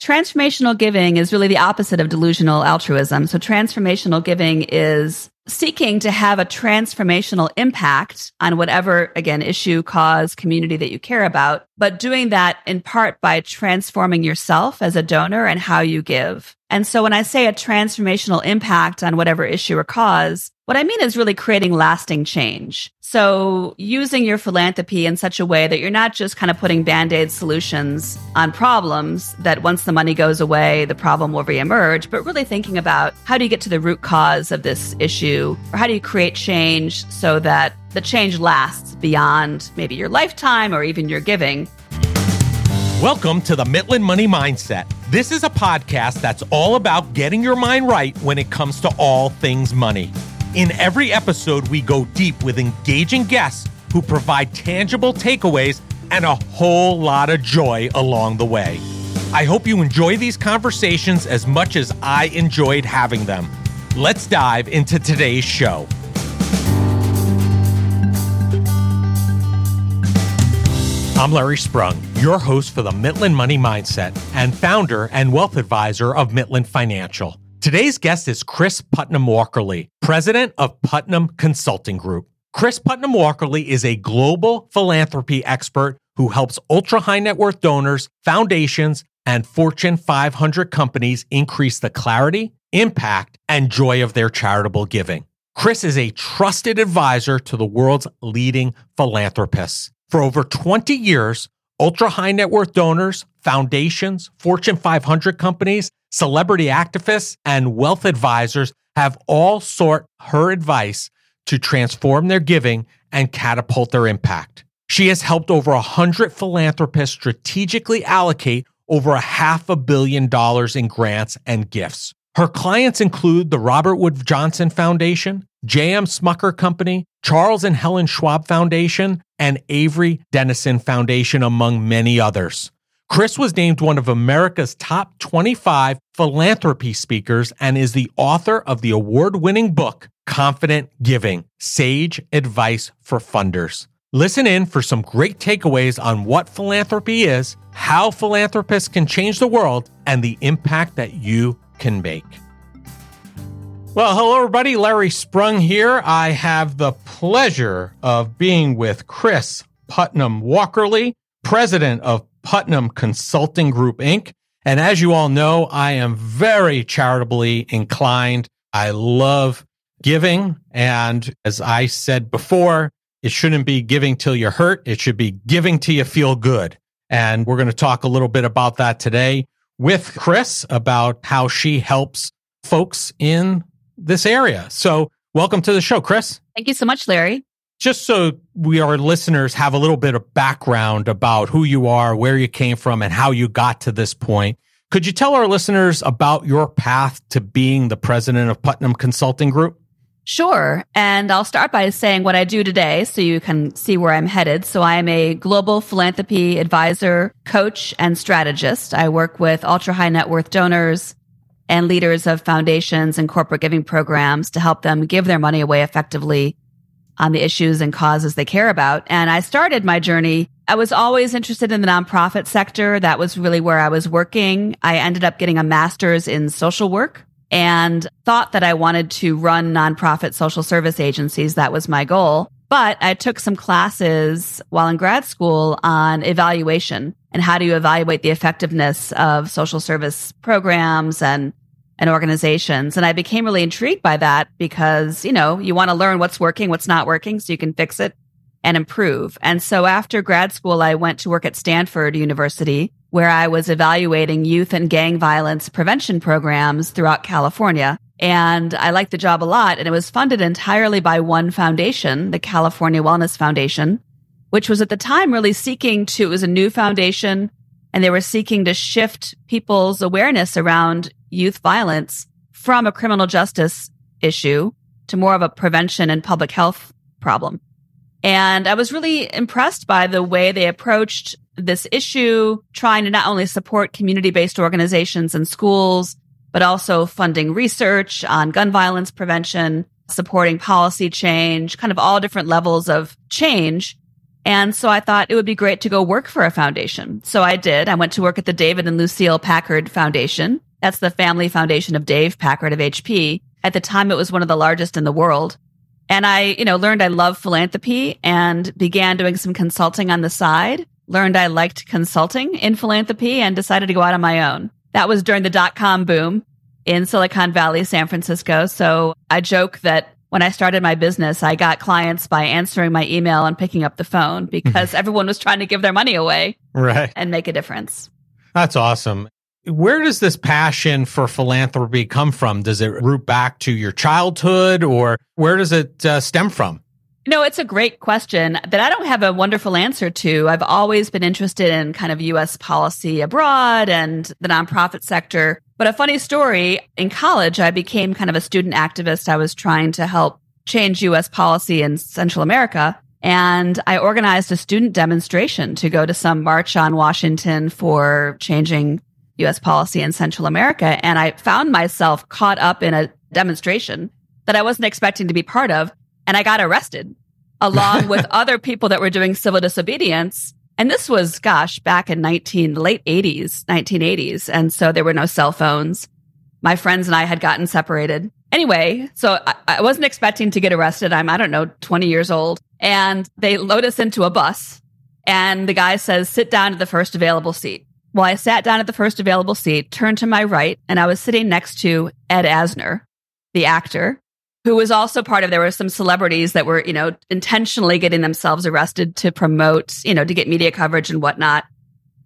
Transformational giving is really the opposite of delusional altruism. So transformational giving is seeking to have a transformational impact on whatever, again, issue, cause, community that you care about, but doing that in part by transforming yourself as a donor and how you give. And so when I say a transformational impact on whatever issue or cause, what I mean is really creating lasting change. So using your philanthropy in such a way that you're not just kind of putting band-aid solutions on problems that once the money goes away, the problem will reemerge, but really thinking about how do you get to the root cause of this issue or how do you create change so that the change lasts beyond maybe your lifetime or even your giving. Welcome to the Mitlin Money Mindset. This is a podcast that's all about getting your mind right when it comes to all things money. In every episode, we go deep with engaging guests who provide tangible takeaways and a whole lot of joy along the way. I hope you enjoy these conversations as much as I enjoyed having them. Let's dive into today's show. I'm Larry Sprung, your host for the Mitlin Money Mindset and founder and wealth advisor of Mitlin Financial. Today's guest is Kris Putnam Walkerly, president of Putnam Consulting Group. Kris Putnam Walkerly is a global philanthropy expert who helps ultra high net worth donors, foundations, and Fortune 500 companies increase the clarity, impact, and joy of their charitable giving. Kris is a trusted advisor to the world's leading philanthropists. For over 20 years, ultra high net worth donors, foundations, Fortune 500 companies, celebrity activists, and wealth advisors have all sought her advice to transform their giving and catapult their impact. She has helped over 100 philanthropists strategically allocate over a half a billion dollars in grants and gifts. Her clients include the Robert Wood Johnson Foundation, J.M. Smucker Company, Charles and Helen Schwab Foundation, and Avery Dennison Foundation, among many others. Kris was named one of America's top 25 philanthropy speakers and is the author of the award winning book, Confident Giving Sage Advice for Funders. Listen in for some great takeaways on what philanthropy is, how philanthropists can change the world, and the impact that you can make. Well, hello, everybody. Larry Sprung here. I have the pleasure of being with Kris Putnam Walkerly, president of Putnam Consulting Group, Inc. And as you all know, I am very charitably inclined. I love giving. And as I said before, it shouldn't be giving till you're hurt. It should be giving till you feel good. And we're going to talk a little bit about that today with Kris about how she helps folks in this area. So welcome to the show, Kris. Thank you so much, Larry just so we our listeners have a little bit of background about who you are, where you came from, and how you got to this point. Could you tell our listeners about your path to being the president of Putnam Consulting Group? Sure. And I'll start by saying what I do today so you can see where I'm headed. So I am a global philanthropy advisor, coach, and strategist. I work with ultra high net worth donors and leaders of foundations and corporate giving programs to help them give their money away effectively on the issues and causes they care about. And I started my journey. I was always interested in the nonprofit sector. That was really where I was working. I ended up getting a master's in social work and thought that I wanted to run nonprofit social service agencies. That was my goal. But I took some classes while in grad school on evaluation and how do you evaluate the effectiveness of social service programs and and organizations. And I became really intrigued by that because, you know, you want to learn what's working, what's not working so you can fix it and improve. And so after grad school, I went to work at Stanford University where I was evaluating youth and gang violence prevention programs throughout California. And I liked the job a lot. And it was funded entirely by one foundation, the California Wellness Foundation, which was at the time really seeking to, it was a new foundation and they were seeking to shift people's awareness around youth violence from a criminal justice issue to more of a prevention and public health problem. And I was really impressed by the way they approached this issue, trying to not only support community based organizations and schools, but also funding research on gun violence prevention, supporting policy change, kind of all different levels of change And so I thought it would be great to go work for a foundation. So I did. I went to work at the David and Lucile Packard Foundation. That's the family foundation of Dave Packard of HP. At the time, it was one of the largest in the world. And I, you know, learned I love philanthropy and began doing some consulting on the side, learned I liked consulting in philanthropy and decided to go out on my own. That was during the dot com boom in Silicon Valley, San Francisco. So I joke that when I started my business, I got clients by answering my email and picking up the phone because everyone was trying to give their money away right. and make a difference. That's awesome. Where does this passion for philanthropy come from? Does it root back to your childhood or where does it uh, stem from? No, it's a great question that I don't have a wonderful answer to. I've always been interested in kind of US policy abroad and the nonprofit sector. But a funny story in college, I became kind of a student activist. I was trying to help change US policy in Central America. And I organized a student demonstration to go to some march on Washington for changing US policy in Central America. And I found myself caught up in a demonstration that I wasn't expecting to be part of. And I got arrested along with other people that were doing civil disobedience. And this was, gosh, back in 19, late 80s, 1980s. And so there were no cell phones. My friends and I had gotten separated. Anyway, so I, I wasn't expecting to get arrested. I'm, I don't know, 20 years old. And they load us into a bus. And the guy says, sit down to the first available seat. Well, I sat down at the first available seat, turned to my right, and I was sitting next to Ed Asner, the actor, who was also part of there were some celebrities that were, you know, intentionally getting themselves arrested to promote, you know, to get media coverage and whatnot.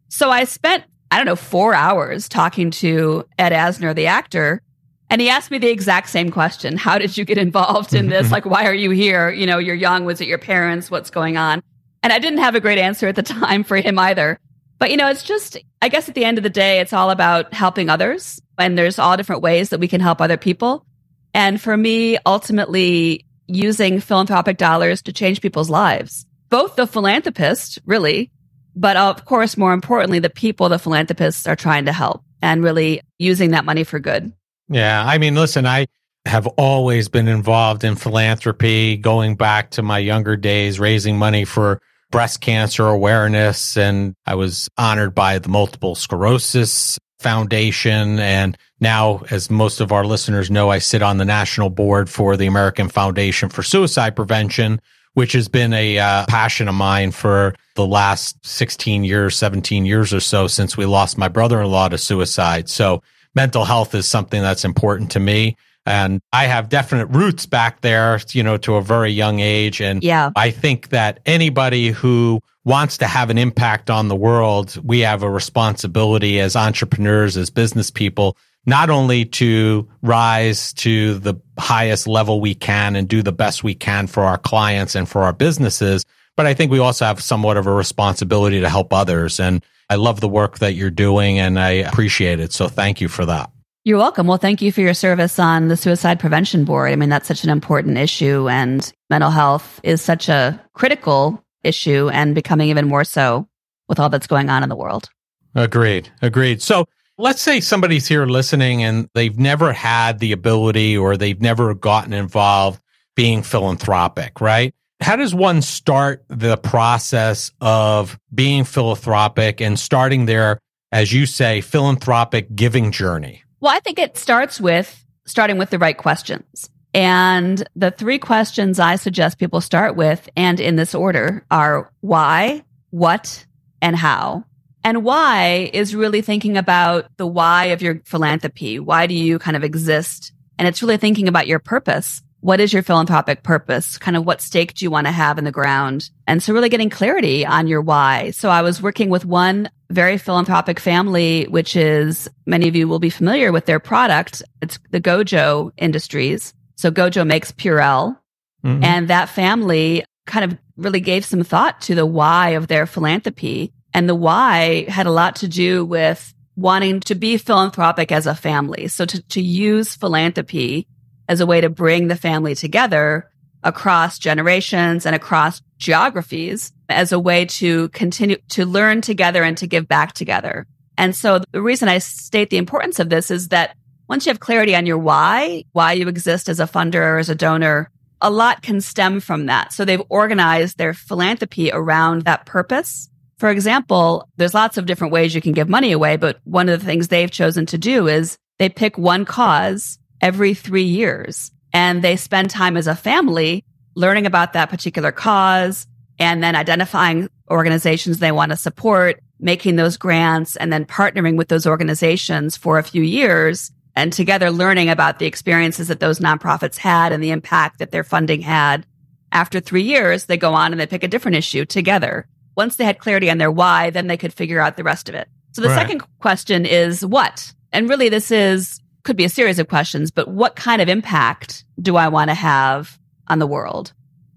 So I spent, I don't know, four hours talking to Ed Asner, the actor, and he asked me the exact same question. How did you get involved in this? like, why are you here? You know, you're young. Was it your parents? What's going on? And I didn't have a great answer at the time for him either. But, you know, it's just, I guess at the end of the day, it's all about helping others. And there's all different ways that we can help other people. And for me, ultimately using philanthropic dollars to change people's lives, both the philanthropists, really, but of course, more importantly, the people the philanthropists are trying to help and really using that money for good. Yeah. I mean, listen, I have always been involved in philanthropy going back to my younger days, raising money for breast cancer awareness. And I was honored by the multiple sclerosis foundation. And now, as most of our listeners know, I sit on the national board for the American Foundation for Suicide Prevention, which has been a uh, passion of mine for the last 16 years, 17 years or so since we lost my brother-in-law to suicide. So mental health is something that's important to me. And I have definite roots back there, you know, to a very young age. And yeah. I think that anybody who wants to have an impact on the world, we have a responsibility as entrepreneurs, as business people, not only to rise to the highest level we can and do the best we can for our clients and for our businesses, but I think we also have somewhat of a responsibility to help others. And I love the work that you're doing and I appreciate it. So thank you for that. You're welcome. Well, thank you for your service on the Suicide Prevention Board. I mean, that's such an important issue, and mental health is such a critical issue and becoming even more so with all that's going on in the world. Agreed. Agreed. So let's say somebody's here listening and they've never had the ability or they've never gotten involved being philanthropic, right? How does one start the process of being philanthropic and starting their, as you say, philanthropic giving journey? Well, I think it starts with starting with the right questions. And the three questions I suggest people start with, and in this order, are why, what, and how. And why is really thinking about the why of your philanthropy. Why do you kind of exist? And it's really thinking about your purpose. What is your philanthropic purpose? Kind of what stake do you want to have in the ground? And so really getting clarity on your why. So I was working with one very philanthropic family, which is many of you will be familiar with their product. It's the Gojo Industries. So Gojo makes Purell. Mm-hmm. And that family kind of really gave some thought to the why of their philanthropy. And the why had a lot to do with wanting to be philanthropic as a family. So to, to use philanthropy as a way to bring the family together across generations and across geographies as a way to continue to learn together and to give back together. And so the reason I state the importance of this is that once you have clarity on your why, why you exist as a funder or as a donor, a lot can stem from that. So they've organized their philanthropy around that purpose. For example, there's lots of different ways you can give money away, but one of the things they've chosen to do is they pick one cause every three years and they spend time as a family learning about that particular cause and then identifying organizations they want to support, making those grants and then partnering with those organizations for a few years and together learning about the experiences that those nonprofits had and the impact that their funding had. After three years, they go on and they pick a different issue together. Once they had clarity on their why, then they could figure out the rest of it. So the right. second question is what? And really this is, could be a series of questions, but what kind of impact do I want to have on the world?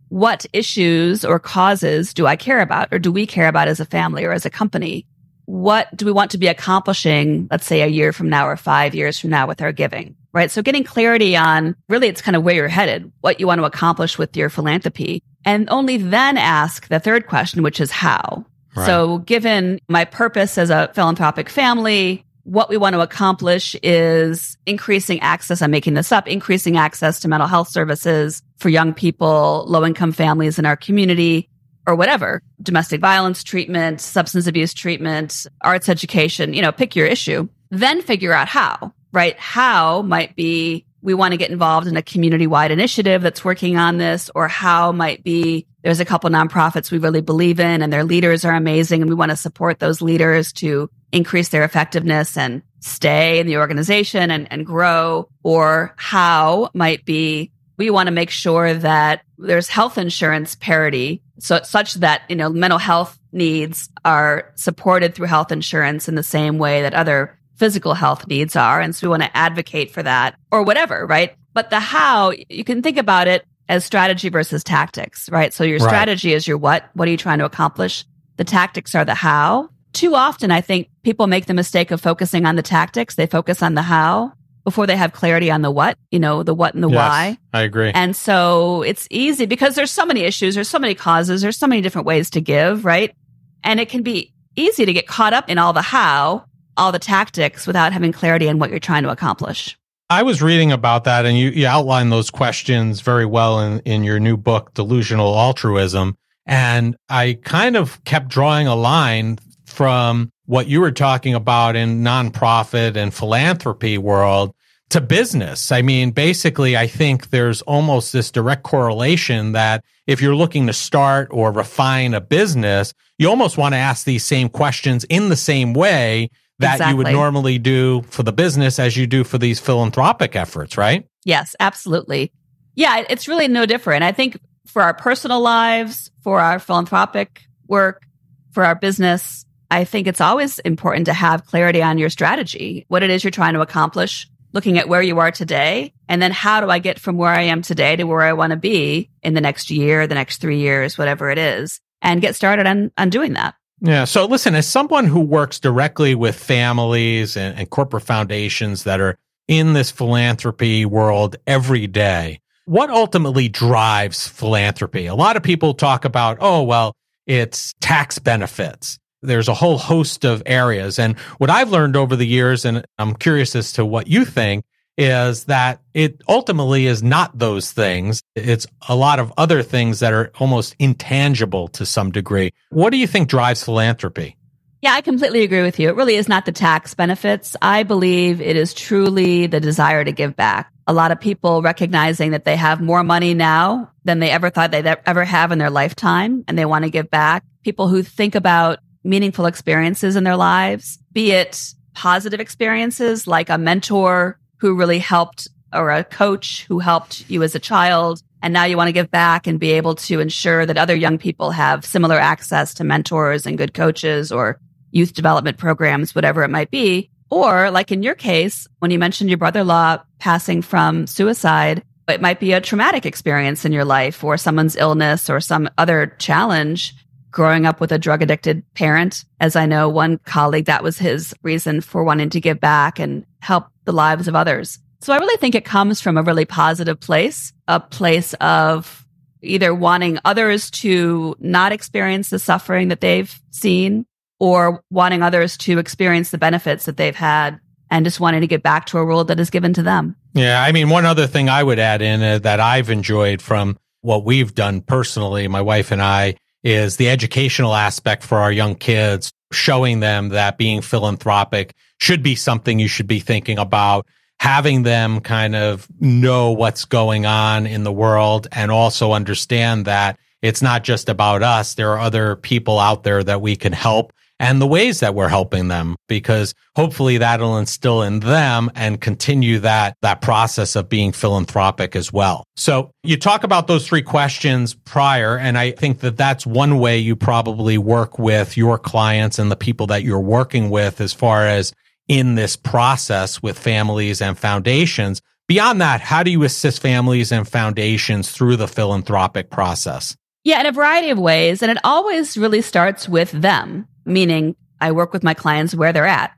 What issues or causes do I care about or do we care about as a family or as a company? what do we want to be accomplishing, let's say a year from now or five years from now with our giving, right? So getting clarity on really it's kind of where you're headed, what you want to accomplish with your philanthropy and only then ask the third question, which is how. Right. So given my purpose as a philanthropic family, what we want to accomplish is increasing access. I'm making this up, increasing access to mental health services for young people, low income families in our community, or whatever, domestic violence treatment, substance abuse treatment, arts education, you know, pick your issue. Then figure out how, right? How might be we want to get involved in a community wide initiative that's working on this, or how might be there's a couple nonprofits we really believe in and their leaders are amazing and we want to support those leaders to increase their effectiveness and stay in the organization and, and grow. Or how might be we want to make sure that there's health insurance parity so such that you know mental health needs are supported through health insurance in the same way that other physical health needs are and so we want to advocate for that or whatever right but the how you can think about it as strategy versus tactics right so your strategy right. is your what what are you trying to accomplish the tactics are the how too often i think people make the mistake of focusing on the tactics they focus on the how before they have clarity on the what, you know, the what and the yes, why. I agree. And so it's easy because there's so many issues, there's so many causes, there's so many different ways to give, right? And it can be easy to get caught up in all the how, all the tactics without having clarity on what you're trying to accomplish. I was reading about that and you, you outline those questions very well in, in your new book, Delusional Altruism. And I kind of kept drawing a line from what you were talking about in nonprofit and philanthropy world to business. I mean, basically, I think there's almost this direct correlation that if you're looking to start or refine a business, you almost want to ask these same questions in the same way that exactly. you would normally do for the business as you do for these philanthropic efforts, right? Yes, absolutely. Yeah, it's really no different. I think for our personal lives, for our philanthropic work, for our business, I think it's always important to have clarity on your strategy, what it is you're trying to accomplish, looking at where you are today, and then how do I get from where I am today to where I want to be in the next year, the next three years, whatever it is, and get started on, on doing that. Yeah. So listen, as someone who works directly with families and, and corporate foundations that are in this philanthropy world every day, what ultimately drives philanthropy? A lot of people talk about, oh, well, it's tax benefits there's a whole host of areas. And what I've learned over the years, and I'm curious as to what you think, is that it ultimately is not those things. It's a lot of other things that are almost intangible to some degree. What do you think drives philanthropy? Yeah, I completely agree with you. It really is not the tax benefits. I believe it is truly the desire to give back. A lot of people recognizing that they have more money now than they ever thought they'd ever have in their lifetime and they want to give back. People who think about meaningful experiences in their lives, be it positive experiences like a mentor who really helped or a coach who helped you as a child. And now you want to give back and be able to ensure that other young people have similar access to mentors and good coaches or youth development programs, whatever it might be. Or like in your case, when you mentioned your brother-in-law passing from suicide, it might be a traumatic experience in your life or someone's illness or some other challenge growing up with a drug addicted parent. As I know, one colleague, that was his reason for wanting to give back and help the lives of others. So I really think it comes from a really positive place, a place of either wanting others to not experience the suffering that they've seen or wanting others to experience the benefits that they've had and just wanting to get back to a world that is given to them. Yeah. I mean, one other thing I would add in uh, that I've enjoyed from what we've done personally, my wife and I, is the educational aspect for our young kids, showing them that being philanthropic should be something you should be thinking about, having them kind of know what's going on in the world and also understand that it's not just about us. There are other people out there that we can help and the ways that we're helping them because hopefully that'll instill in them and continue that that process of being philanthropic as well. So you talk about those three questions prior and I think that that's one way you probably work with your clients and the people that you're working with as far as in this process with families and foundations. Beyond that, how do you assist families and foundations through the philanthropic process? Yeah, in a variety of ways. And it always really starts with them meaning I work with my clients where they're at.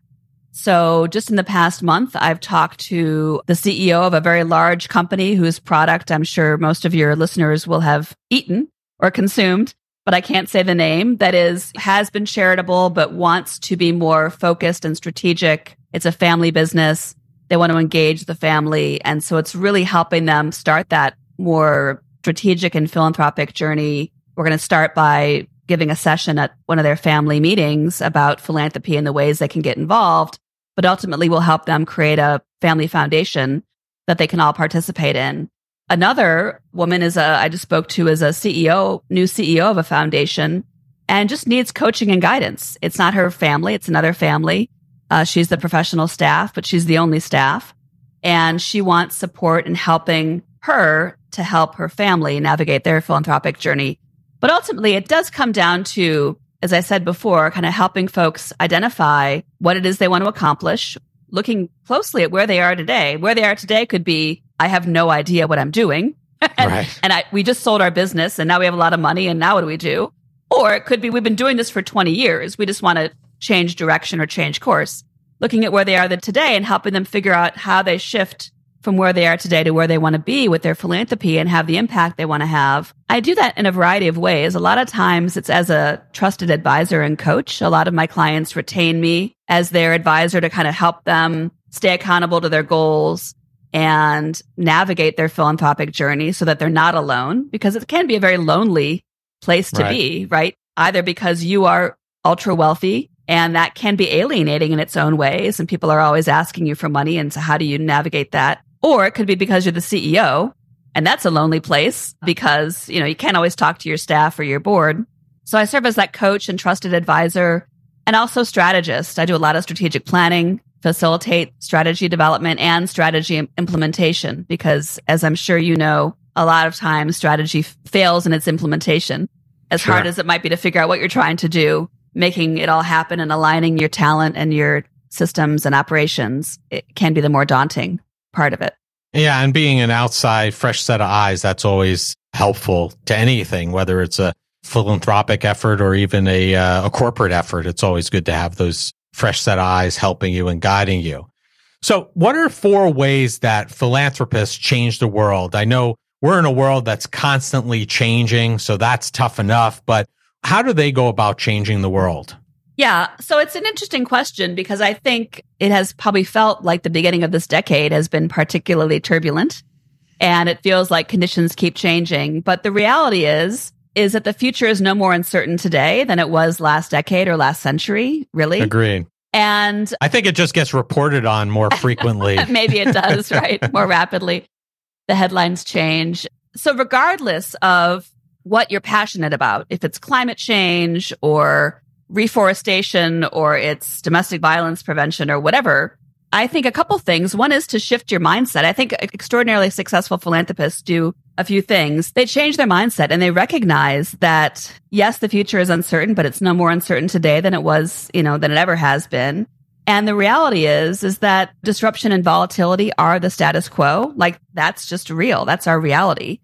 So just in the past month, I've talked to the CEO of a very large company whose product I'm sure most of your listeners will have eaten or consumed, but I can't say the name that is, has been charitable, but wants to be more focused and strategic. It's a family business. They want to engage the family. And so it's really helping them start that more strategic and philanthropic journey. We're going to start by giving a session at one of their family meetings about philanthropy and the ways they can get involved, but ultimately will help them create a family foundation that they can all participate in. Another woman is a, I just spoke to as a CEO, new CEO of a foundation and just needs coaching and guidance. It's not her family. It's another family. Uh, she's the professional staff, but she's the only staff and she wants support in helping her to help her family navigate their philanthropic journey but ultimately, it does come down to, as I said before, kind of helping folks identify what it is they want to accomplish, looking closely at where they are today. Where they are today could be, I have no idea what I'm doing. and, right. and I, we just sold our business and now we have a lot of money and now what do we do? Or it could be, we've been doing this for 20 years. We just want to change direction or change course. Looking at where they are today and helping them figure out how they shift from where they are today to where they want to be with their philanthropy and have the impact they want to have. I do that in a variety of ways. A lot of times it's as a trusted advisor and coach. A lot of my clients retain me as their advisor to kind of help them stay accountable to their goals and navigate their philanthropic journey so that they're not alone because it can be a very lonely place to right. be, right? Either because you are ultra wealthy and that can be alienating in its own ways and people are always asking you for money and so how do you navigate that or it could be because you're the CEO and that's a lonely place because, you know, you can't always talk to your staff or your board. So I serve as that coach and trusted advisor and also strategist. I do a lot of strategic planning, facilitate strategy development and strategy implementation because as I'm sure you know, a lot of times strategy fails in its implementation. As sure. hard as it might be to figure out what you're trying to do, making it all happen and aligning your talent and your systems and operations, it can be the more daunting part of it. Yeah. And being an outside, fresh set of eyes, that's always helpful to anything, whether it's a philanthropic effort or even a, uh, a corporate effort. It's always good to have those fresh set of eyes helping you and guiding you. So what are four ways that philanthropists change the world? I know we're in a world that's constantly changing, so that's tough enough, but how do they go about changing the world? Yeah. So it's an interesting question because I think it has probably felt like the beginning of this decade has been particularly turbulent and it feels like conditions keep changing. But the reality is, is that the future is no more uncertain today than it was last decade or last century, really. Agreed. And I think it just gets reported on more frequently. Maybe it does, right? More rapidly. The headlines change. So regardless of what you're passionate about, if it's climate change or reforestation or it's domestic violence prevention or whatever, I think a couple things. One is to shift your mindset. I think extraordinarily successful philanthropists do a few things. They change their mindset and they recognize that yes, the future is uncertain, but it's no more uncertain today than it was, you know, than it ever has been. And the reality is, is that disruption and volatility are the status quo. Like that's just real. That's our reality.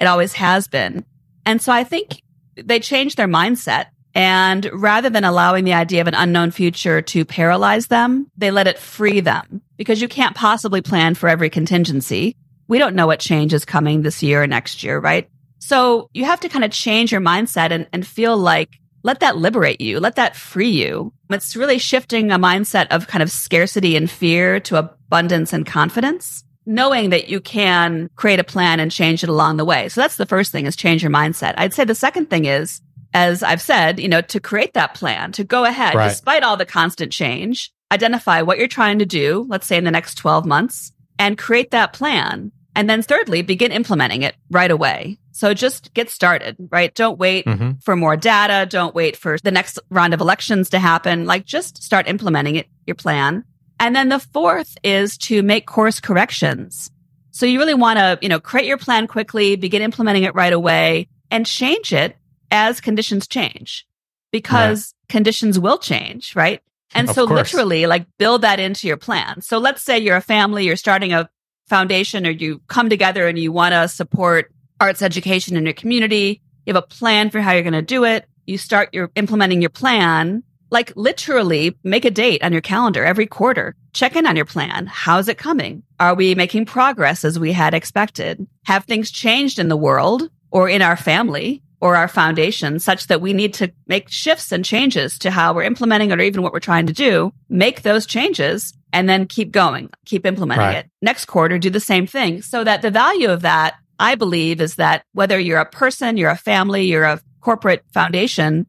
It always has been. And so I think they change their mindset and rather than allowing the idea of an unknown future to paralyze them, they let it free them because you can't possibly plan for every contingency. We don't know what change is coming this year or next year, right? So you have to kind of change your mindset and, and feel like let that liberate you. Let that free you. It's really shifting a mindset of kind of scarcity and fear to abundance and confidence, knowing that you can create a plan and change it along the way. So that's the first thing is change your mindset. I'd say the second thing is, as I've said, you know, to create that plan, to go ahead, right. despite all the constant change, identify what you're trying to do, let's say in the next 12 months, and create that plan. And then thirdly, begin implementing it right away. So just get started, right? Don't wait mm-hmm. for more data. Don't wait for the next round of elections to happen. Like just start implementing it, your plan. And then the fourth is to make course corrections. So you really want to, you know, create your plan quickly, begin implementing it right away and change it as conditions change because right. conditions will change, right? And of so course. literally like build that into your plan. So let's say you're a family, you're starting a foundation or you come together and you want to support arts education in your community. You have a plan for how you're going to do it. You start your implementing your plan. Like literally make a date on your calendar every quarter. Check in on your plan. How's it coming? Are we making progress as we had expected? Have things changed in the world or in our family or our foundation such that we need to make shifts and changes to how we're implementing it or even what we're trying to do? Make those changes and then keep going, keep implementing right. it. Next quarter, do the same thing so that the value of that I believe is that whether you're a person, you're a family, you're a corporate foundation,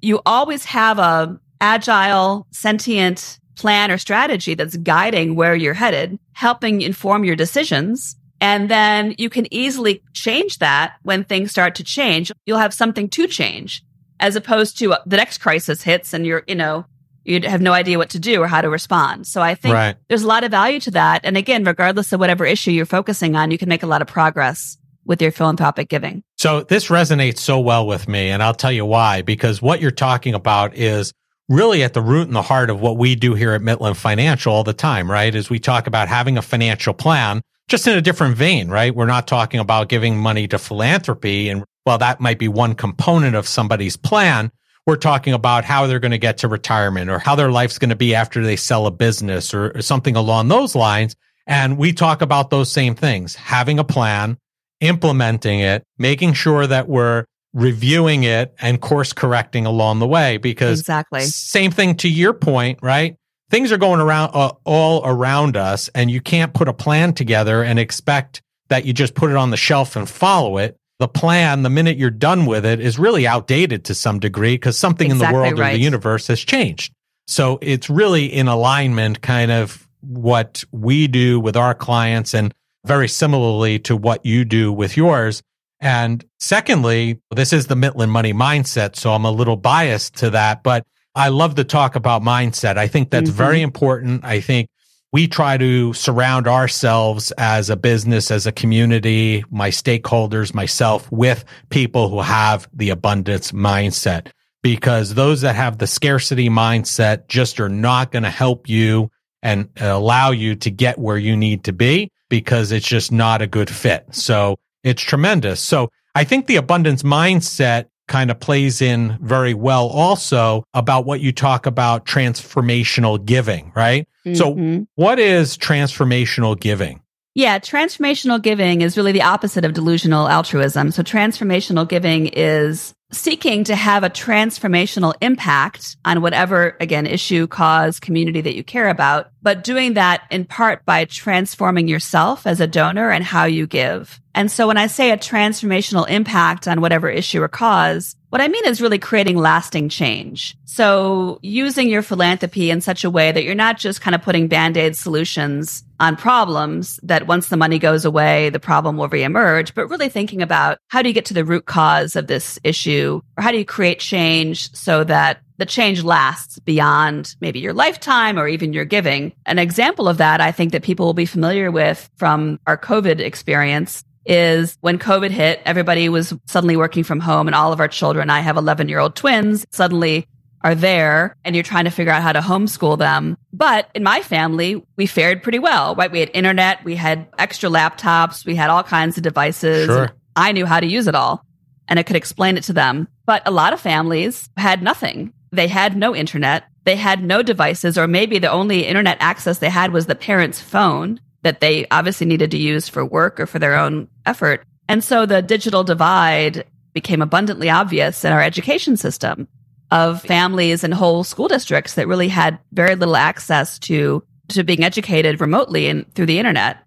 you always have a agile, sentient plan or strategy that's guiding where you're headed, helping inform your decisions. And then you can easily change that when things start to change. You'll have something to change as opposed to uh, the next crisis hits and you're, you know, you have no idea what to do or how to respond. So I think right. there's a lot of value to that. And again, regardless of whatever issue you're focusing on, you can make a lot of progress with your philanthropic giving. So this resonates so well with me. And I'll tell you why, because what you're talking about is really at the root and the heart of what we do here at Mitlin Financial all the time, right? Is we talk about having a financial plan just in a different vein, right? We're not talking about giving money to philanthropy. And while that might be one component of somebody's plan, we're talking about how they're going to get to retirement or how their life's going to be after they sell a business or, or something along those lines. And we talk about those same things, having a plan, implementing it, making sure that we're reviewing it and course correcting along the way because exactly same thing to your point, right? Things are going around uh, all around us and you can't put a plan together and expect that you just put it on the shelf and follow it the plan, the minute you're done with it, is really outdated to some degree because something exactly in the world right. or the universe has changed. So it's really in alignment, kind of what we do with our clients and very similarly to what you do with yours. And secondly, this is the Mitlin money mindset. So I'm a little biased to that, but I love to talk about mindset. I think that's mm-hmm. very important. I think we try to surround ourselves as a business, as a community, my stakeholders, myself with people who have the abundance mindset because those that have the scarcity mindset just are not going to help you and allow you to get where you need to be because it's just not a good fit. So it's tremendous. So I think the abundance mindset kind of plays in very well also about what you talk about transformational giving, right? Mm-hmm. So what is transformational giving? Yeah, transformational giving is really the opposite of delusional altruism. So transformational giving is seeking to have a transformational impact on whatever, again, issue, cause, community that you care about, but doing that in part by transforming yourself as a donor and how you give. And so when I say a transformational impact on whatever issue or cause, what I mean is really creating lasting change. So using your philanthropy in such a way that you're not just kind of putting band-aid solutions on problems that once the money goes away, the problem will reemerge, but really thinking about how do you get to the root cause of this issue or how do you create change so that the change lasts beyond maybe your lifetime or even your giving. An example of that I think that people will be familiar with from our COVID experience is when COVID hit, everybody was suddenly working from home and all of our children, I have 11 year old twins, suddenly are there and you're trying to figure out how to homeschool them. But in my family, we fared pretty well, right? We had internet, we had extra laptops, we had all kinds of devices. Sure. I knew how to use it all and I could explain it to them. But a lot of families had nothing. They had no internet. They had no devices, or maybe the only internet access they had was the parent's phone that they obviously needed to use for work or for their own effort. And so the digital divide became abundantly obvious in our education system. of families and whole school districts that really had very little access to to being educated remotely and through the internet.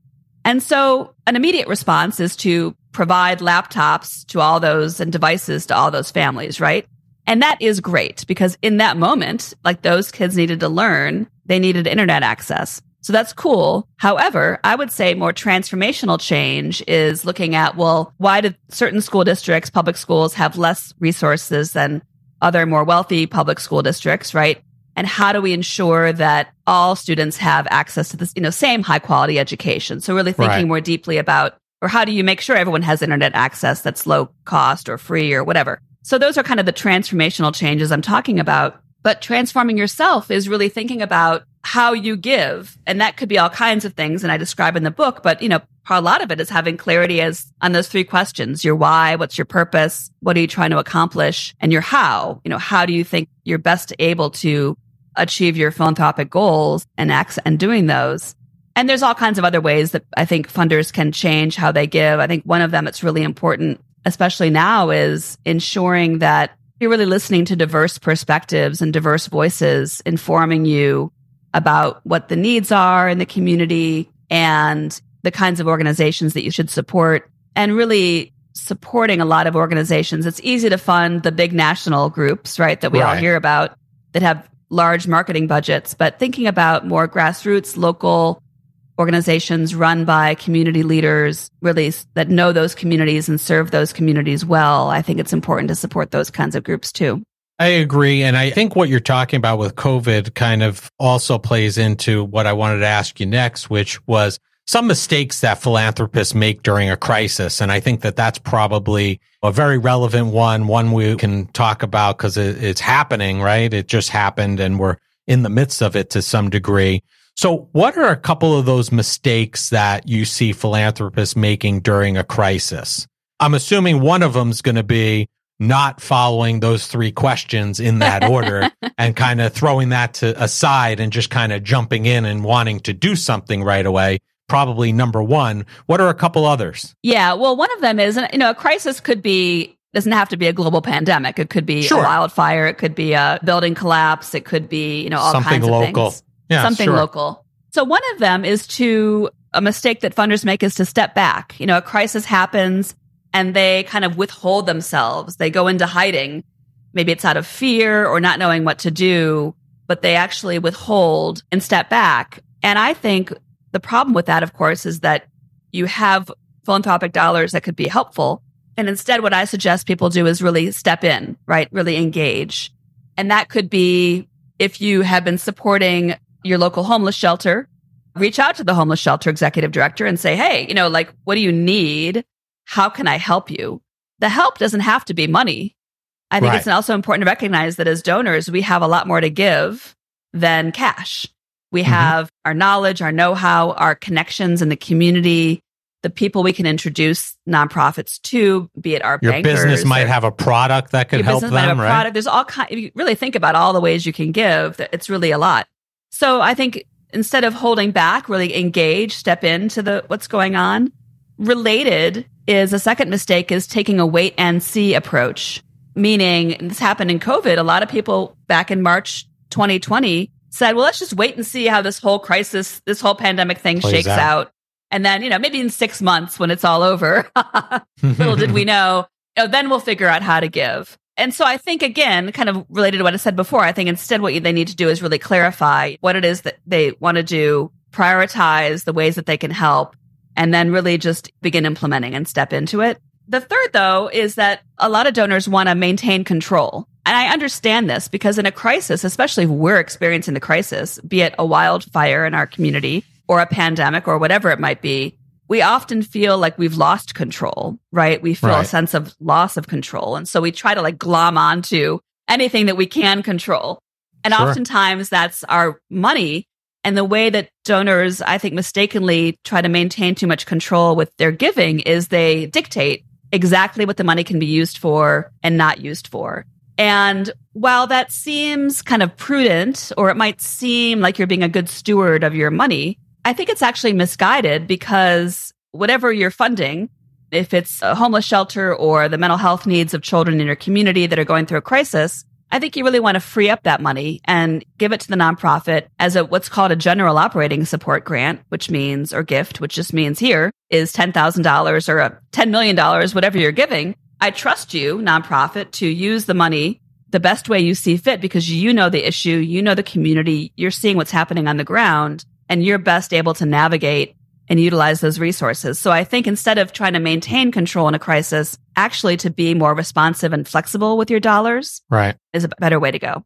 And so an immediate response is to provide laptops to all those and devices to all those families, right? And that is great because in that moment, like those kids needed to learn, they needed internet access. So that's cool. However, I would say more transformational change is looking at, well, why do certain school districts, public schools have less resources than other more wealthy public school districts, right? And how do we ensure that all students have access to this, you know, same high quality education? So really thinking right. more deeply about, or how do you make sure everyone has internet access that's low cost or free or whatever? So those are kind of the transformational changes I'm talking about. But transforming yourself is really thinking about how you give. And that could be all kinds of things. And I describe in the book, but you know, a lot of it is having clarity as on those three questions, your why, what's your purpose? What are you trying to accomplish? And your how, you know, how do you think you're best able to achieve your philanthropic goals and acts and doing those? And there's all kinds of other ways that I think funders can change how they give. I think one of them that's really important, especially now, is ensuring that you're really listening to diverse perspectives and diverse voices informing you about what the needs are in the community and the kinds of organizations that you should support and really supporting a lot of organizations. It's easy to fund the big national groups, right, that we right. all hear about that have large marketing budgets, but thinking about more grassroots, local organizations run by community leaders really that know those communities and serve those communities well, I think it's important to support those kinds of groups too. I agree. And I think what you're talking about with COVID kind of also plays into what I wanted to ask you next, which was some mistakes that philanthropists make during a crisis. And I think that that's probably a very relevant one, one we can talk about because it, it's happening, right? It just happened and we're in the midst of it to some degree. So what are a couple of those mistakes that you see philanthropists making during a crisis? I'm assuming one of them is going to be not following those three questions in that order and kind of throwing that to aside and just kind of jumping in and wanting to do something right away probably number one what are a couple others yeah well one of them is you know a crisis could be doesn't have to be a global pandemic it could be sure. a wildfire it could be a building collapse it could be you know all something kinds local. of things yeah, something sure. local so one of them is to a mistake that funders make is to step back you know a crisis happens and they kind of withhold themselves. They go into hiding. Maybe it's out of fear or not knowing what to do, but they actually withhold and step back. And I think the problem with that, of course, is that you have philanthropic dollars that could be helpful. And instead, what I suggest people do is really step in, right? Really engage. And that could be if you have been supporting your local homeless shelter, reach out to the homeless shelter executive director and say, Hey, you know, like, what do you need? how can I help you? The help doesn't have to be money. I think right. it's also important to recognize that as donors, we have a lot more to give than cash. We mm-hmm. have our knowledge, our know how, our connections in the community, the people we can introduce nonprofits to, be it our your business might have a product that could help them, right? Product. There's all kind. If you really think about all the ways you can give, it's really a lot. So I think instead of holding back, really engage, step into the what's going on. Related is a second mistake is taking a wait and see approach, meaning this happened in COVID. A lot of people back in March 2020 said, well, let's just wait and see how this whole crisis, this whole pandemic thing Plays shakes out. out. And then, you know, maybe in six months when it's all over, little did we know, you know, then we'll figure out how to give. And so I think again, kind of related to what I said before, I think instead what they need to do is really clarify what it is that they want to do, prioritize the ways that they can help, and then really just begin implementing and step into it. The third, though, is that a lot of donors want to maintain control. And I understand this because in a crisis, especially if we're experiencing the crisis, be it a wildfire in our community or a pandemic or whatever it might be, we often feel like we've lost control, right? We feel right. a sense of loss of control. And so we try to like glom onto anything that we can control. And sure. oftentimes that's our money and the way that donors, I think, mistakenly try to maintain too much control with their giving is they dictate exactly what the money can be used for and not used for. And while that seems kind of prudent, or it might seem like you're being a good steward of your money, I think it's actually misguided because whatever you're funding, if it's a homeless shelter or the mental health needs of children in your community that are going through a crisis, I think you really want to free up that money and give it to the nonprofit as a what's called a general operating support grant, which means or gift, which just means here is $10,000 or a $10 million, whatever you're giving. I trust you, nonprofit, to use the money the best way you see fit because you know the issue, you know the community, you're seeing what's happening on the ground, and you're best able to navigate and utilize those resources. So I think instead of trying to maintain control in a crisis, actually to be more responsive and flexible with your dollars right. is a better way to go.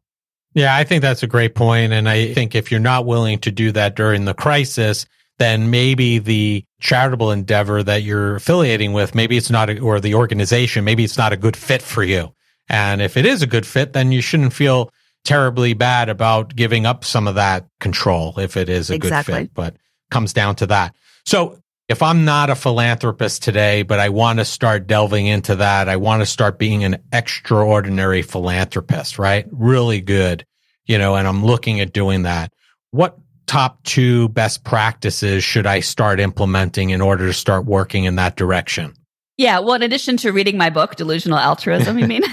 Yeah, I think that's a great point. And I think if you're not willing to do that during the crisis, then maybe the charitable endeavor that you're affiliating with, maybe it's not, a, or the organization, maybe it's not a good fit for you. And if it is a good fit, then you shouldn't feel terribly bad about giving up some of that control if it is a exactly. good fit. But comes down to that. So if I'm not a philanthropist today, but I want to start delving into that, I want to start being an extraordinary philanthropist, right? Really good, you know, and I'm looking at doing that. What top two best practices should I start implementing in order to start working in that direction? Yeah. Well, in addition to reading my book, Delusional Altruism, you mean?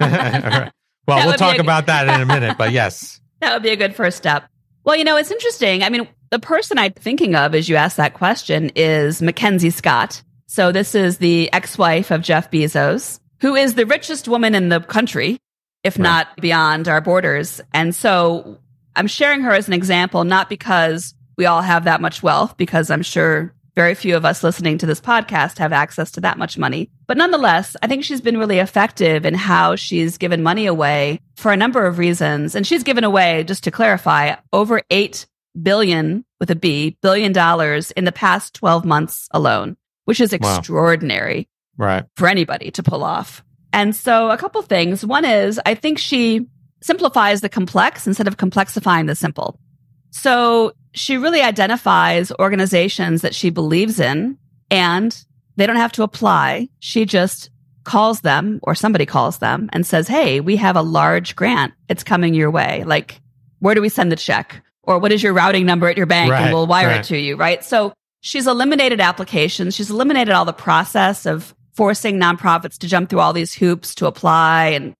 Well, that we'll talk about that in a minute, but yes. That would be a good first step. Well, you know, it's interesting. I mean, the person I'm thinking of as you ask that question is Mackenzie Scott. So this is the ex-wife of Jeff Bezos, who is the richest woman in the country, if right. not beyond our borders. And so I'm sharing her as an example, not because we all have that much wealth, because I'm sure very few of us listening to this podcast have access to that much money. But nonetheless, I think she's been really effective in how she's given money away for a number of reasons. And she's given away, just to clarify, over 8 billion with a B, billion dollars in the past 12 months alone, which is extraordinary wow. right. for anybody to pull off. And so a couple things. One is I think she simplifies the complex instead of complexifying the simple. So she really identifies organizations that she believes in and they don't have to apply. She just calls them or somebody calls them and says, Hey, we have a large grant. It's coming your way. Like, where do we send the check? Or what is your routing number at your bank? Right, and we'll wire right. it to you. Right. So she's eliminated applications. She's eliminated all the process of forcing nonprofits to jump through all these hoops to apply and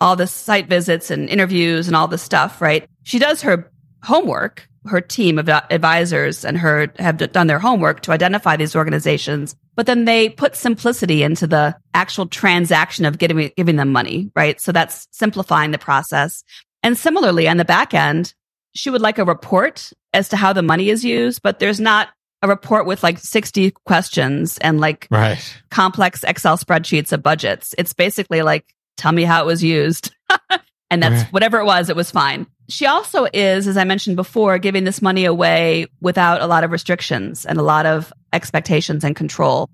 all the site visits and interviews and all this stuff. Right. She does her homework her team of advisors and her have done their homework to identify these organizations, but then they put simplicity into the actual transaction of getting, giving them money, right? So that's simplifying the process. And similarly, on the back end, she would like a report as to how the money is used, but there's not a report with like 60 questions and like right. complex Excel spreadsheets of budgets. It's basically like, tell me how it was used. and that's right. whatever it was, it was fine she also is, as I mentioned before, giving this money away without a lot of restrictions and a lot of expectations and control.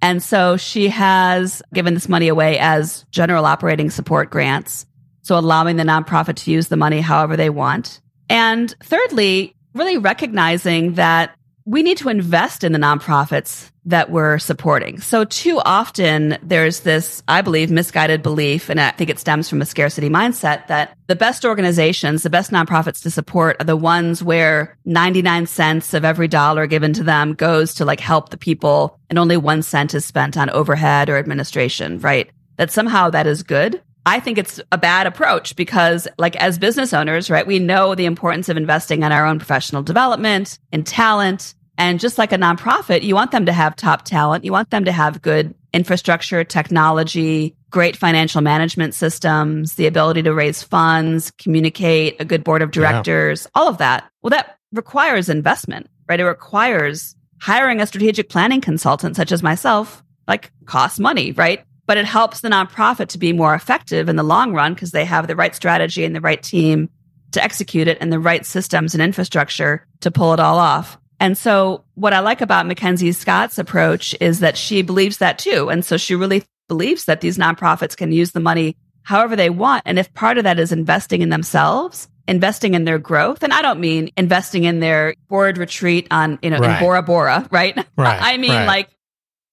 And so she has given this money away as general operating support grants. So allowing the nonprofit to use the money however they want. And thirdly, really recognizing that we need to invest in the nonprofits that we're supporting. So too often there's this, I believe, misguided belief, and I think it stems from a scarcity mindset that the best organizations, the best nonprofits to support are the ones where 99 cents of every dollar given to them goes to like help the people and only one cent is spent on overhead or administration, right? That somehow that is good. I think it's a bad approach because like as business owners, right, we know the importance of investing in our own professional development, in talent, and just like a nonprofit, you want them to have top talent. You want them to have good infrastructure, technology, great financial management systems, the ability to raise funds, communicate, a good board of directors, yeah. all of that. Well, that requires investment, right? It requires hiring a strategic planning consultant such as myself, like costs money, right? But it helps the nonprofit to be more effective in the long run because they have the right strategy and the right team to execute it and the right systems and infrastructure to pull it all off. And so what I like about Mackenzie Scott's approach is that she believes that too. And so she really believes that these nonprofits can use the money however they want. And if part of that is investing in themselves, investing in their growth, and I don't mean investing in their board retreat on, you know, right. in Bora Bora, right? right. I mean right. like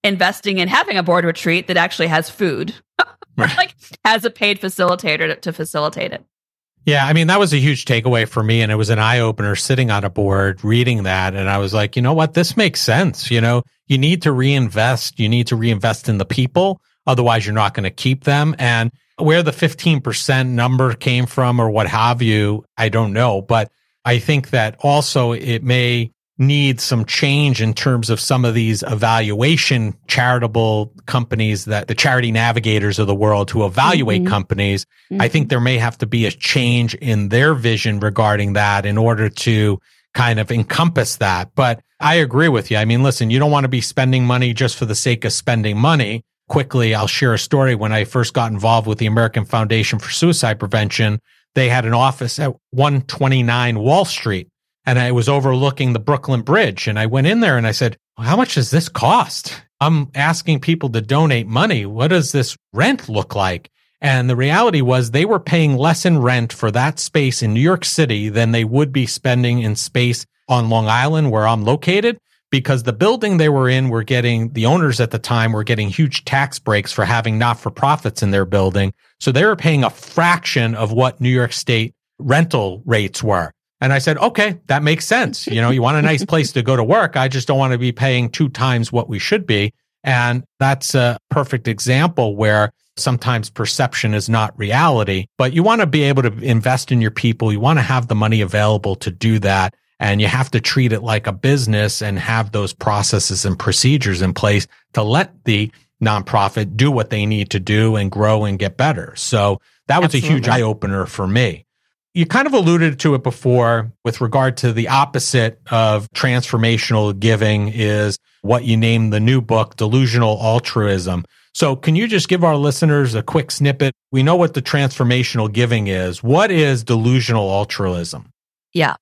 investing in having a board retreat that actually has food, like has a paid facilitator to, to facilitate it. Yeah, I mean, that was a huge takeaway for me. And it was an eye opener sitting on a board reading that. And I was like, you know what? This makes sense. You know, you need to reinvest. You need to reinvest in the people. Otherwise, you're not going to keep them. And Where the 15% number came from or what have you, I don't know. But I think that also it may need some change in terms of some of these evaluation charitable companies that the charity navigators of the world who evaluate mm-hmm. companies. Mm-hmm. I think there may have to be a change in their vision regarding that in order to kind of encompass that. But I agree with you. I mean, listen, you don't want to be spending money just for the sake of spending money. Quickly, I'll share a story. When I first got involved with the American Foundation for Suicide Prevention, they had an office at 129 Wall Street and I was overlooking the Brooklyn Bridge. And I went in there and I said, well, How much does this cost? I'm asking people to donate money. What does this rent look like? And the reality was they were paying less in rent for that space in New York City than they would be spending in space on Long Island, where I'm located, because the building they were in were getting, the owners at the time were getting huge tax breaks for having not for profits in their building. So they were paying a fraction of what New York State rental rates were. And I said, okay, that makes sense. You know, you want a nice place to go to work. I just don't want to be paying two times what we should be. And that's a perfect example where sometimes perception is not reality, but you want to be able to invest in your people. You want to have the money available to do that. And you have to treat it like a business and have those processes and procedures in place to let the nonprofit do what they need to do and grow and get better. So that was Absolutely. a huge eye opener for me. You kind of alluded to it before with regard to the opposite of transformational giving is what you name the new book, Delusional Altruism. So can you just give our listeners a quick snippet? We know what the transformational giving is. What is delusional altruism? Yeah.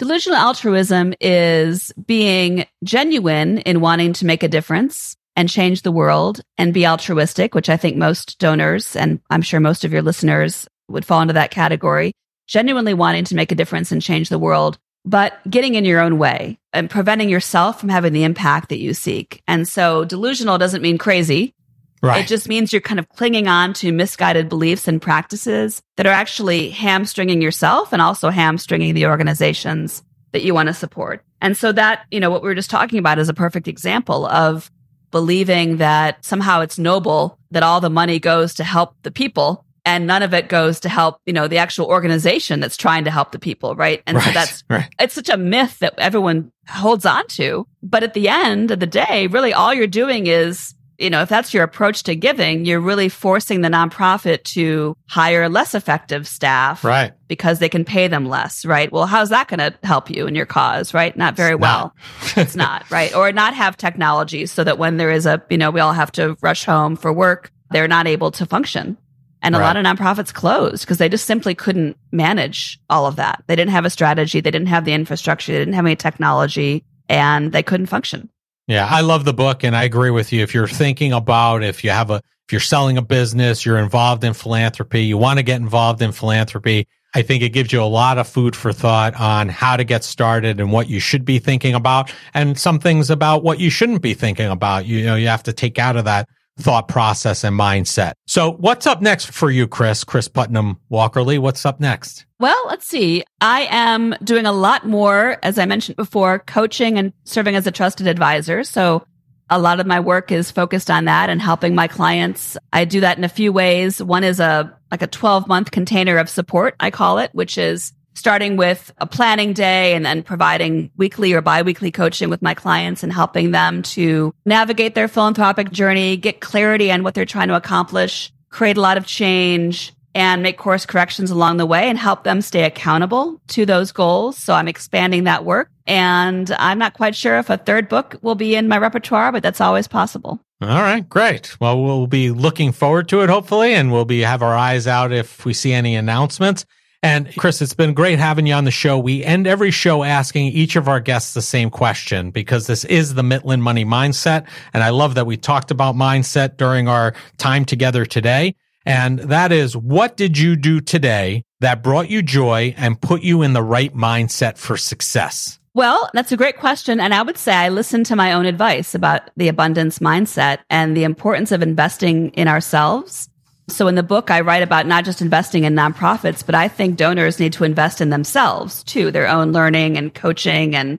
Delusional altruism is being genuine in wanting to make a difference and change the world and be altruistic, which I think most donors and I'm sure most of your listeners would fall into that category genuinely wanting to make a difference and change the world, but getting in your own way and preventing yourself from having the impact that you seek. And so delusional doesn't mean crazy. Right. It just means you're kind of clinging on to misguided beliefs and practices that are actually hamstringing yourself and also hamstringing the organizations that you want to support. And so that, you know, what we were just talking about is a perfect example of believing that somehow it's noble that all the money goes to help the people and none of it goes to help, you know, the actual organization that's trying to help the people, right? And right, so that's right. it's such a myth that everyone holds on to. But at the end of the day, really all you're doing is, you know, if that's your approach to giving, you're really forcing the nonprofit to hire less effective staff. Right. Because they can pay them less, right? Well, how's that going to help you in your cause, right? Not very it's well. Not. it's not, right? Or not have technology so that when there is a, you know, we all have to rush home for work, they're not able to function. And right. a lot of nonprofits closed because they just simply couldn't manage all of that. They didn't have a strategy. They didn't have the infrastructure. They didn't have any technology and they couldn't function. Yeah. I love the book and I agree with you. If you're thinking about if you have a, if you're selling a business, you're involved in philanthropy, you want to get involved in philanthropy. I think it gives you a lot of food for thought on how to get started and what you should be thinking about and some things about what you shouldn't be thinking about. You know, you have to take out of that thought process and mindset. So what's up next for you, Kris? Kris Putnam Walkerly, what's up next? Well, let's see. I am doing a lot more, as I mentioned before, coaching and serving as a trusted advisor. So a lot of my work is focused on that and helping my clients. I do that in a few ways. One is a like a 12 month container of support, I call it, which is starting with a planning day and then providing weekly or biweekly coaching with my clients and helping them to navigate their philanthropic journey, get clarity on what they're trying to accomplish, create a lot of change and make course corrections along the way and help them stay accountable to those goals. So I'm expanding that work and I'm not quite sure if a third book will be in my repertoire, but that's always possible. All right, great. Well, we'll be looking forward to it hopefully and we'll be have our eyes out if we see any announcements. And Kris, it's been great having you on the show. We end every show asking each of our guests the same question because this is the Mitlin Money Mindset. And I love that we talked about mindset during our time together today. And that is, what did you do today that brought you joy and put you in the right mindset for success? Well, that's a great question. And I would say I listened to my own advice about the abundance mindset and the importance of investing in ourselves so in the book, I write about not just investing in nonprofits, but I think donors need to invest in themselves too, their own learning and coaching and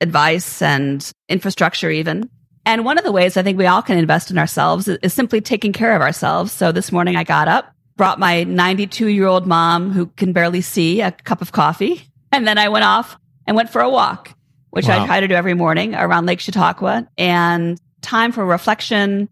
advice and infrastructure even. And one of the ways I think we all can invest in ourselves is simply taking care of ourselves. So this morning I got up brought my 92 year old mom who can barely see a cup of coffee. And then I went off and went for a walk, which wow. I try to do every morning around Lake Chautauqua and time for reflection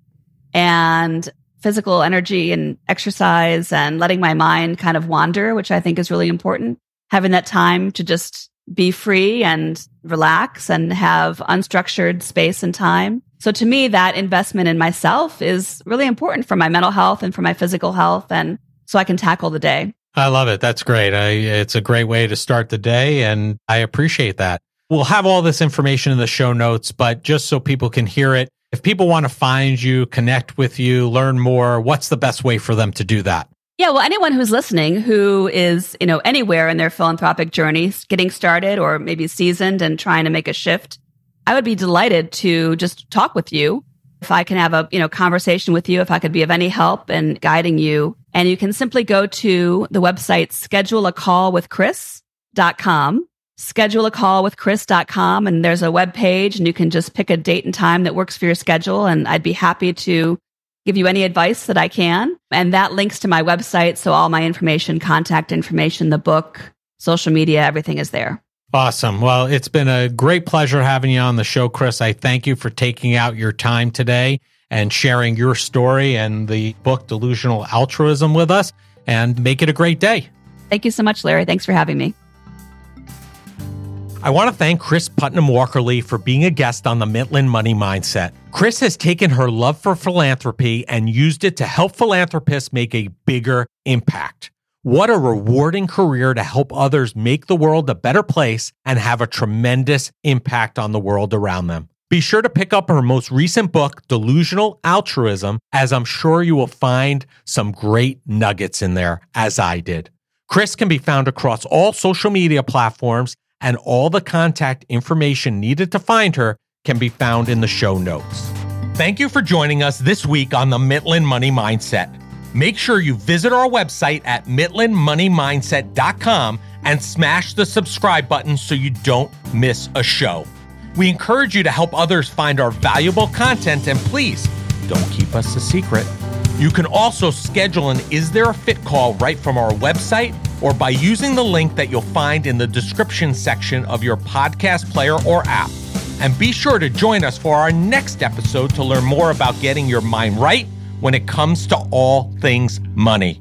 and physical energy and exercise and letting my mind kind of wander, which I think is really important. Having that time to just be free and relax and have unstructured space and time. So to me, that investment in myself is really important for my mental health and for my physical health. And so I can tackle the day. I love it. That's great. I, it's a great way to start the day. And I appreciate that. We'll have all this information in the show notes, but just so people can hear it, if people want to find you, connect with you, learn more, what's the best way for them to do that? Yeah, well, anyone who's listening who is, you know, anywhere in their philanthropic journey, getting started or maybe seasoned and trying to make a shift, I would be delighted to just talk with you. If I can have a, you know, conversation with you, if I could be of any help in guiding you. And you can simply go to the website schedule a call with scheduleacallwithkris.com schedule a call with kris.com and there's a web page and you can just pick a date and time that works for your schedule and I'd be happy to give you any advice that I can. And that links to my website. So all my information, contact information, the book, social media, everything is there. Awesome. Well, it's been a great pleasure having you on the show, Kris. I thank you for taking out your time today and sharing your story and the book Delusional Altruism with us and make it a great day. Thank you so much, Larry. Thanks for having me. I want to thank Kris Putnam Walkerly for being a guest on the Mitlin Money Mindset. Kris has taken her love for philanthropy and used it to help philanthropists make a bigger impact. What a rewarding career to help others make the world a better place and have a tremendous impact on the world around them. Be sure to pick up her most recent book, Delusional Altruism, as I'm sure you will find some great nuggets in there, as I did. Kris can be found across all social media platforms and all the contact information needed to find her can be found in the show notes. Thank you for joining us this week on the Mitlin Money Mindset. Make sure you visit our website at mitlinmoneymindset.com and smash the subscribe button so you don't miss a show. We encourage you to help others find our valuable content and please don't keep us a secret. You can also schedule an Is There a Fit call right from our website or by using the link that you'll find in the description section of your podcast player or app. And be sure to join us for our next episode to learn more about getting your mind right when it comes to all things money.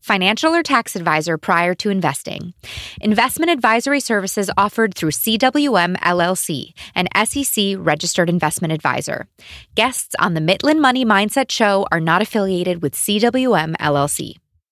financial or tax advisor prior to investing. Investment advisory services offered through CWM LLC, an SEC registered investment advisor. Guests on the Mitlin Money Mindset Show are not affiliated with CWM LLC.